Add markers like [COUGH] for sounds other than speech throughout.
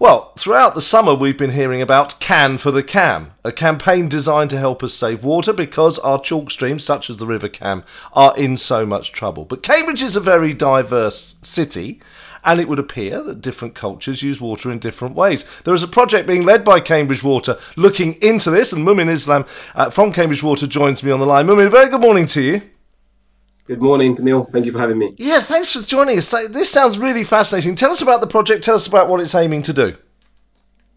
Well, throughout the summer, we've been hearing about Can for the Cam, a campaign designed to help us save water because our chalk streams, such as the River Cam, are in so much trouble. But Cambridge is a very diverse city, and it would appear that different cultures use water in different ways. There is a project being led by Cambridge Water looking into this, and Mumin Islam uh, from Cambridge Water joins me on the line. Mumin, very good morning to you. Good morning, Neil. Thank you for having me. Yeah, thanks for joining us. This sounds really fascinating. Tell us about the project. Tell us about what it's aiming to do.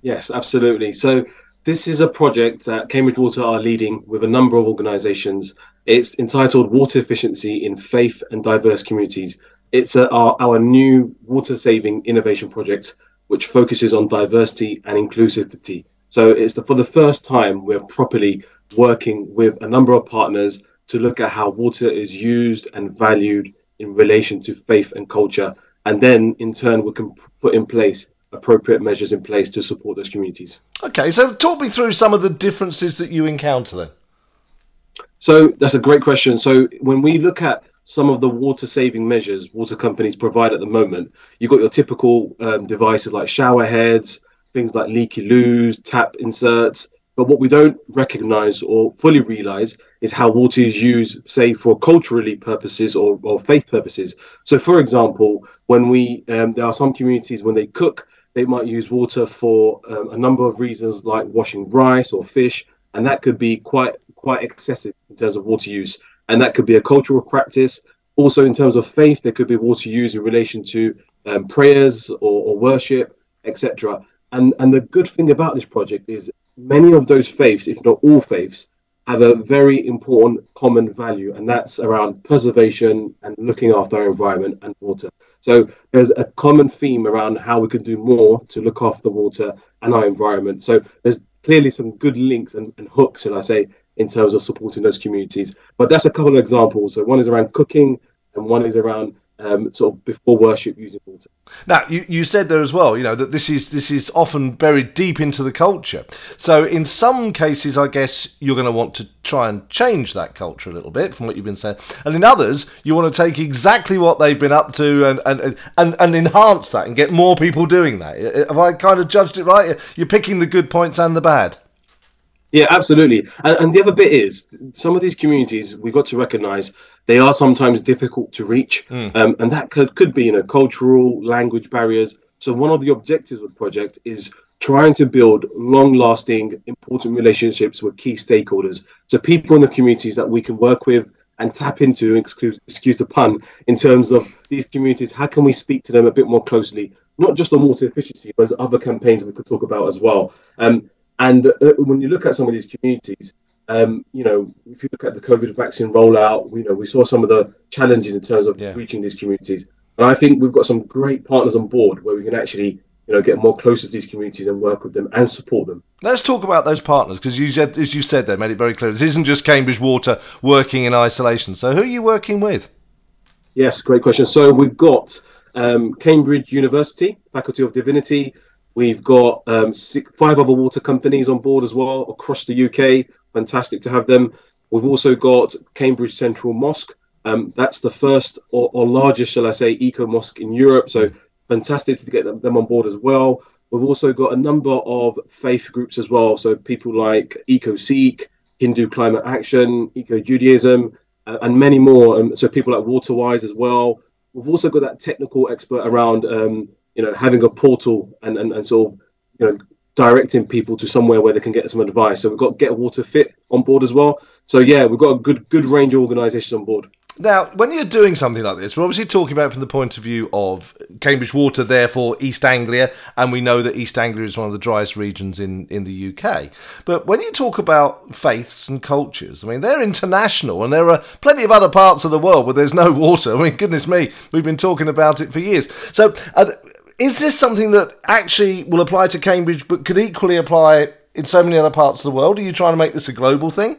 Yes, absolutely. So, this is a project that Cambridge Water are leading with a number of organisations. It's entitled Water Efficiency in Faith and Diverse Communities. It's a, our, our new water saving innovation project, which focuses on diversity and inclusivity. So, it's the, for the first time we're properly working with a number of partners to look at how water is used and valued in relation to faith and culture. And then in turn, we can put in place appropriate measures in place to support those communities. Okay, so talk me through some of the differences that you encounter then. So that's a great question. So when we look at some of the water saving measures water companies provide at the moment, you've got your typical um, devices like shower heads, things like leaky loos, tap inserts. But what we don't recognize or fully realize is how water is used, say, for culturally purposes or, or faith purposes. So, for example, when we um, there are some communities when they cook, they might use water for um, a number of reasons, like washing rice or fish, and that could be quite quite excessive in terms of water use, and that could be a cultural practice. Also, in terms of faith, there could be water used in relation to um, prayers or, or worship, etc. And and the good thing about this project is many of those faiths, if not all faiths, have a very important common value, and that's around preservation and looking after our environment and water. So there's a common theme around how we can do more to look after the water and our environment. So there's clearly some good links and, and hooks, should I say, in terms of supporting those communities. But that's a couple of examples. So one is around cooking, and one is around um, sort of before worship using water. Now, you, you said there as well, you know, that this is this is often buried deep into the culture. So, in some cases, I guess you're going to want to try and change that culture a little bit from what you've been saying, and in others, you want to take exactly what they've been up to and and and, and enhance that and get more people doing that. Have I kind of judged it right? You're picking the good points and the bad. Yeah, absolutely. And, and the other bit is some of these communities we've got to recognise they are sometimes difficult to reach, mm. um, and that could could be you know cultural language barriers. So one of the objectives of the project is trying to build long-lasting, important relationships with key stakeholders. So people in the communities that we can work with and tap into, excuse, excuse the pun, in terms of these communities. How can we speak to them a bit more closely? Not just on water efficiency, but other campaigns we could talk about as well. Um, and uh, when you look at some of these communities, um, you know, if you look at the COVID vaccine rollout, we you know we saw some of the challenges in terms of yeah. reaching these communities. And I think we've got some great partners on board where we can actually, you know, get more closer to these communities and work with them and support them. Let's talk about those partners because you said, as you said, they made it very clear. This isn't just Cambridge Water working in isolation. So who are you working with? Yes, great question. So we've got um, Cambridge University, Faculty of Divinity, We've got um, six, five other water companies on board as well across the UK. Fantastic to have them. We've also got Cambridge Central Mosque. Um, that's the first or, or, largest, shall I say, eco mosque in Europe. So fantastic to get them, on board as well. We've also got a number of faith groups as well. So people like EcoSikh, Hindu Climate Action, Eco Judaism, uh, and many more. Um, so people like Waterwise as well. We've also got that technical expert around um, you know, having a portal and, and, and sort of, you know, directing people to somewhere where they can get some advice. So we've got Get Water Fit on board as well. So yeah, we've got a good good range of organisations on board. Now, when you're doing something like this, we're obviously talking about from the point of view of Cambridge Water, therefore East Anglia, and we know that East Anglia is one of the driest regions in, in the UK. But when you talk about faiths and cultures, I mean, they're international, and there are plenty of other parts of the world where there's no water. [LAUGHS] I mean, goodness me, we've been talking about it for years. So, is this something that actually will apply to Cambridge but could equally apply in so many other parts of the world? Are you trying to make this a global thing?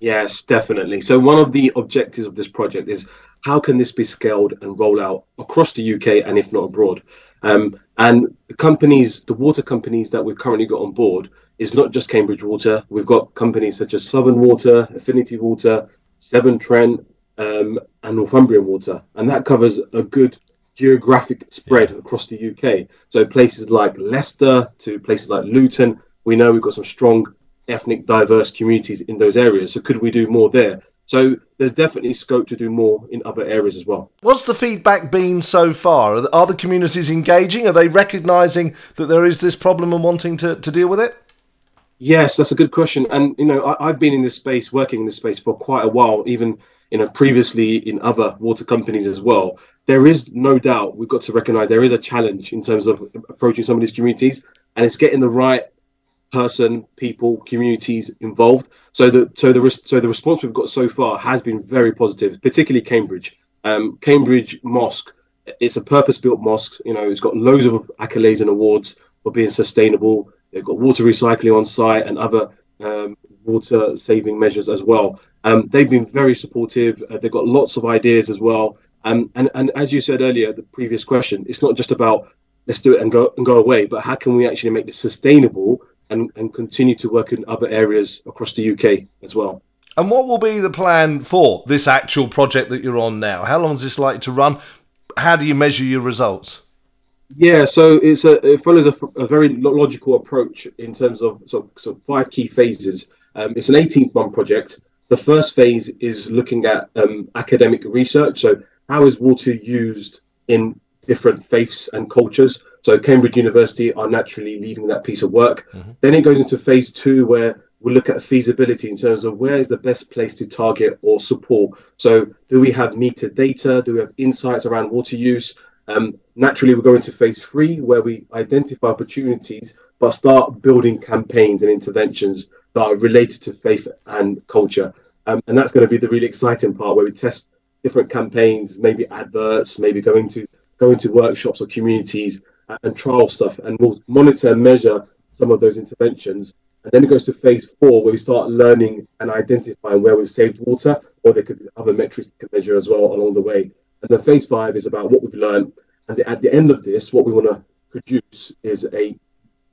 Yes, definitely. So one of the objectives of this project is how can this be scaled and roll out across the UK and if not abroad? Um, and the companies, the water companies that we've currently got on board is not just Cambridge Water. We've got companies such as Southern Water, Affinity Water, Severn Trent, um, and Northumbrian Water, and that covers a good geographic spread across the UK. So places like Leicester to places like Luton, we know we've got some strong ethnic diverse communities in those areas. So could we do more there? So there's definitely scope to do more in other areas as well. What's the feedback been so far? Are the, are the communities engaging? Are they recognising that there is this problem and wanting to, to deal with it? Yes, that's a good question. And you know, I, have been in this space, working in this space for quite a while, even you know, previously in other water companies as well. There is no doubt we've got to recognise there is a challenge in terms of approaching some of these communities, and it's getting the right person, people, communities involved. So the so the so the response we've got so far has been very positive, particularly Cambridge. Um, Cambridge Mosque, it's a purpose-built mosque. You know, it's got loads of accolades and awards for being sustainable They've got water recycling on site and other um, water saving measures as well. Um, they've been very supportive. Uh, they've got lots of ideas as well. Um, and and as you said earlier, the previous question, it's not just about let's do it and go and go away, but how can we actually make this sustainable and, and continue to work in other areas across the UK as well. And what will be the plan for this actual project that you're on now? How long is this likely to run? How do you measure your results? Yeah, so it's a it follows a, a very logical approach in terms of so, so five key phases. Um, it's an 18 month project. The first phase is looking at um, academic research. So how is water used in different faiths and cultures? So Cambridge University are naturally leading that piece of work. Mm-hmm. Then it goes into phase two where we look at feasibility in terms of where is the best place to target or support. So do we have meter data? Do we have insights around water use? Um, naturally, we go into phase three where we identify opportunities, but start building campaigns and interventions that are related to faith and culture. Um, and that's going to be the really exciting part where we test different campaigns, maybe adverts, maybe going to going to workshops or communities and, trial stuff, and we'll monitor and measure some of those interventions. And then it goes to phase four, where we start learning and identifying where we've saved water, or there could be other metrics we can measure as well along the way. And then phase five is about what we've learned. And at the end of this, what we want to produce is a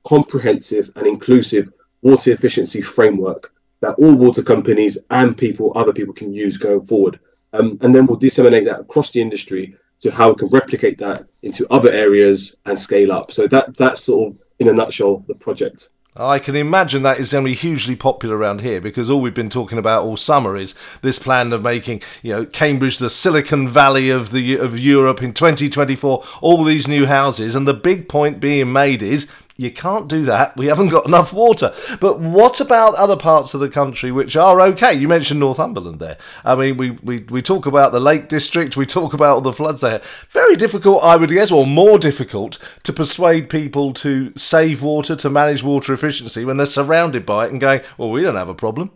comprehensive and inclusive water efficiency framework that all water companies and people, other people can use going forward. Um, and then we'll disseminate that across the industry to how we can replicate that into other areas and scale up. So that that's sort of in a nutshell the project. I can imagine that is going to be hugely popular around here because all we've been talking about all summer is this plan of making, you know, Cambridge the Silicon Valley of the of Europe in 2024. All these new houses, and the big point being made is you can't do that. We haven't got enough water. But what about other parts of the country which are okay? You mentioned Northumberland there. I mean, we, we, we talk about the Lake District, we talk about all the floods there. Very difficult, I would guess, or more difficult to persuade people to save water, to manage water efficiency when they're surrounded by it and going, well, we don't have a problem.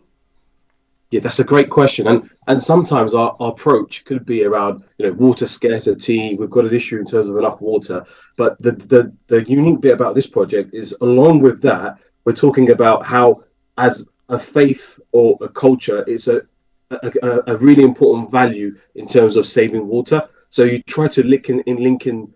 Yeah, that's a great question, and and sometimes our, our approach could be around you know water scarcity. We've got an issue in terms of enough water, but the the the unique bit about this project is along with that, we're talking about how as a faith or a culture, it's a a, a really important value in terms of saving water. So you try to link in, in link in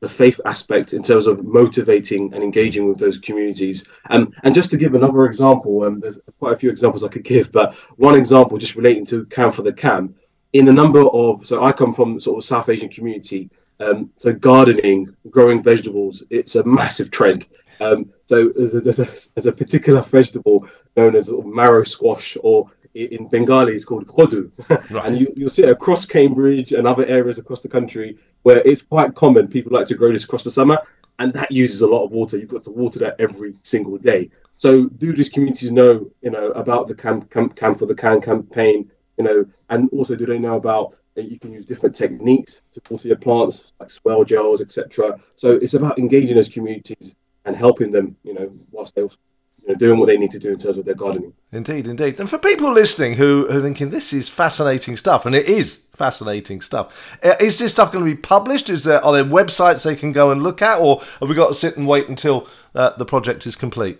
the faith aspect in terms of motivating and engaging with those communities. Um, and just to give another example, um, there's quite a few examples I could give, but one example just relating to Cam for the Cam. In a number of, so I come from sort of South Asian community, um, so gardening, growing vegetables, it's a massive trend. Um, so there's a, there's, a, there's a particular vegetable known as marrow squash or in Bengali it's called kodu, [LAUGHS] right. and you, you'll see it across Cambridge and other areas across the country where it's quite common. People like to grow this across the summer, and that uses a lot of water. You've got to water that every single day. So do these communities know, you know, about the camp, camp, camp for the can campaign, you know, and also do they know about that you can use different techniques to water your plants, like swell gels, etc. So it's about engaging those communities and helping them, you know, whilst they know, doing what they need to do in terms of their gardening. Indeed, indeed. And for people listening who, who are thinking this is fascinating stuff, and it is fascinating stuff, uh, is this stuff going to be published? Is there are there websites they can go and look at, or have we got to sit and wait until uh, the project is complete?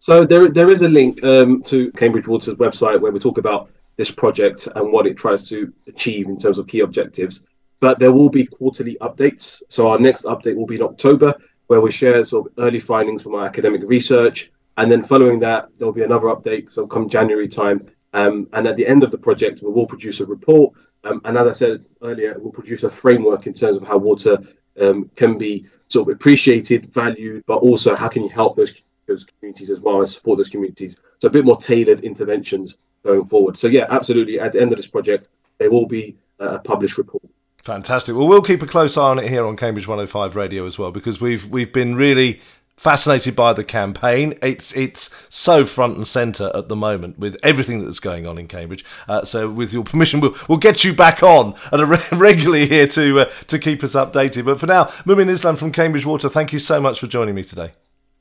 So there, there is a link um, to Cambridge Water's website where we talk about this project and what it tries to achieve in terms of key objectives. But there will be quarterly updates. So our next update will be in October, where we share sort of early findings from our academic research, and then following that, there'll be another update. So come January time. Um, and at the end of the project, we will produce a report Um, and as I said earlier, we'll produce a framework in terms of how water um, can be sort of appreciated, valued, but also how can you help those those communities as well and support those communities. So a bit more tailored interventions going forward. So yeah, absolutely. At the end of this project, there will be a published report. Fantastic. Well, we'll keep a close eye on it here on Cambridge 105 Radio as well because we've we've been really fascinated by the campaign. It's it's so front and centre at the moment with everything that's going on in Cambridge. Uh, so, with your permission, we'll, we'll get you back on at a re- [LAUGHS] regularly here to uh, to keep us updated. But for now, Mumin Islam from Cambridge Water, thank you so much for joining me today.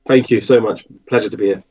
Thank you so much. Pleasure to be here.